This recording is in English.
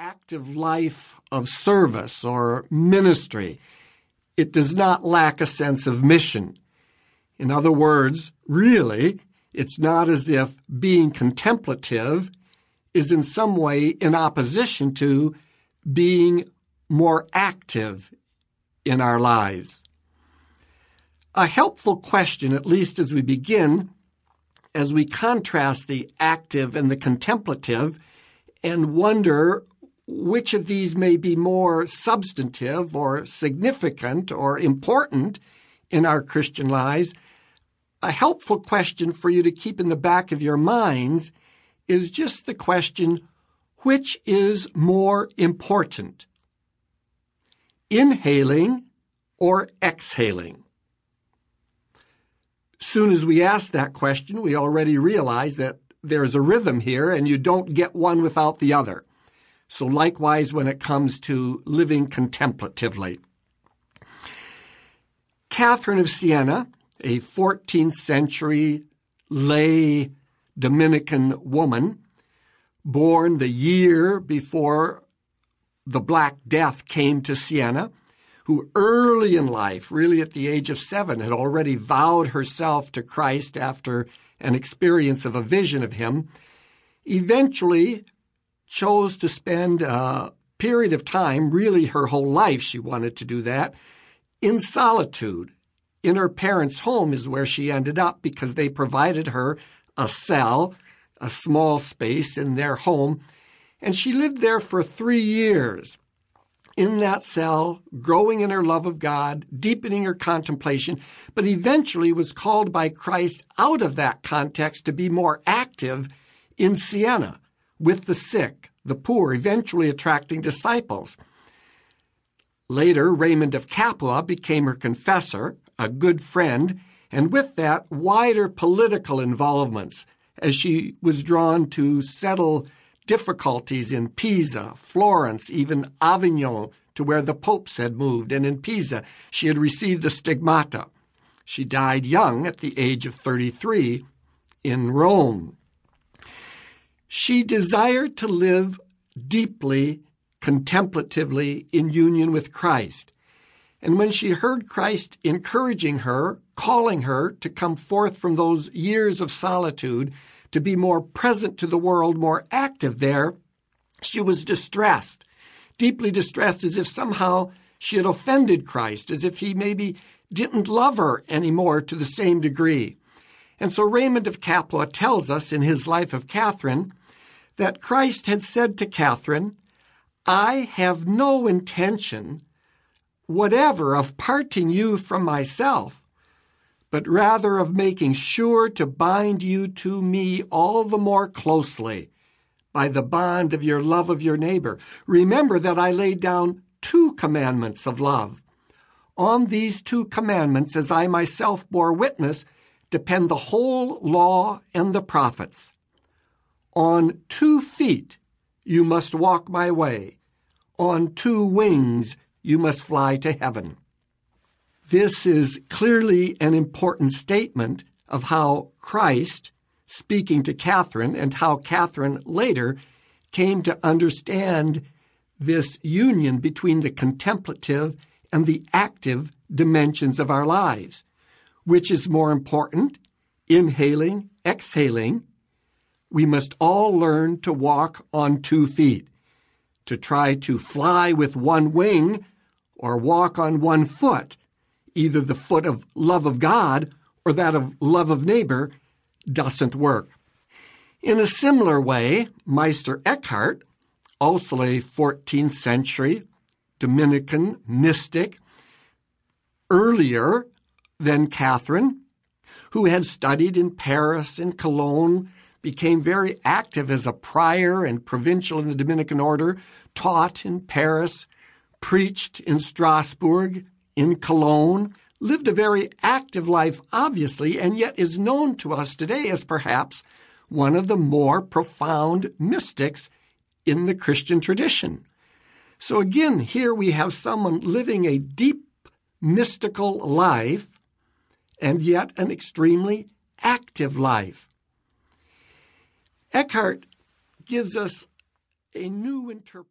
active life of service or ministry. It does not lack a sense of mission. In other words, really, it's not as if being contemplative is in some way in opposition to being more active in our lives. A helpful question, at least as we begin, as we contrast the active and the contemplative, and wonder which of these may be more substantive or significant or important in our Christian lives, a helpful question for you to keep in the back of your minds is just the question which is more important? Inhaling or exhaling? Soon as we ask that question, we already realize that there's a rhythm here and you don't get one without the other. So likewise when it comes to living contemplatively. Catherine of Siena, a 14th century lay Dominican woman, born the year before the Black Death came to Siena, who early in life, really at the age of seven, had already vowed herself to Christ after an experience of a vision of him, eventually chose to spend a period of time, really her whole life she wanted to do that, in solitude. In her parents' home is where she ended up because they provided her a cell, a small space in their home, and she lived there for three years in that cell, growing in her love of God, deepening her contemplation, but eventually was called by Christ out of that context to be more active in Siena with the sick, the poor, eventually attracting disciples. Later, Raymond of Capua became her confessor, a good friend, and with that, wider political involvements as she was drawn to settle difficulties in Pisa, Florence, even Avignon, to where the popes had moved, and in Pisa she had received the stigmata. She died young at the age of 33 in Rome. She desired to live deeply, contemplatively in union with Christ. And when she heard Christ encouraging her, calling her to come forth from those years of solitude, to be more present to the world, more active there, she was distressed, deeply distressed, as if somehow she had offended Christ, as if he maybe didn't love her anymore to the same degree. And so Raymond of Capua tells us in his Life of Catherine that Christ had said to Catherine, I have no intention whatever of parting you from myself, but rather of making sure to bind you to me all the more closely by the bond of your love of your neighbor. Remember that I laid down two commandments of love. On these two commandments, as I myself bore witness, depend the whole law and the prophets. On two feet you must walk my way. On two wings you must fly to heaven. This is clearly an important statement of how Christ, speaking to Catherine, and how Catherine later came to understand this union between the contemplative and the active dimensions of our lives. Which is more important, inhaling, exhaling? We must all learn to walk on two feet. To try to fly with one wing or walk on one foot either the foot of love of God or that of love of neighbor doesn't work. In a similar way, Meister Eckhart, also a 14th century Dominican mystic, earlier than Catherine, who had studied in Paris and Cologne, became very active as a prior and provincial in the Dominican order, taught in Paris, preached in Strasbourg, in Cologne, lived a very active life, obviously, and yet is known to us today as perhaps one of the more profound mystics in the Christian tradition. So again, here we have someone living a deep mystical life and yet an extremely active life. Eckhart gives us a new interpretation.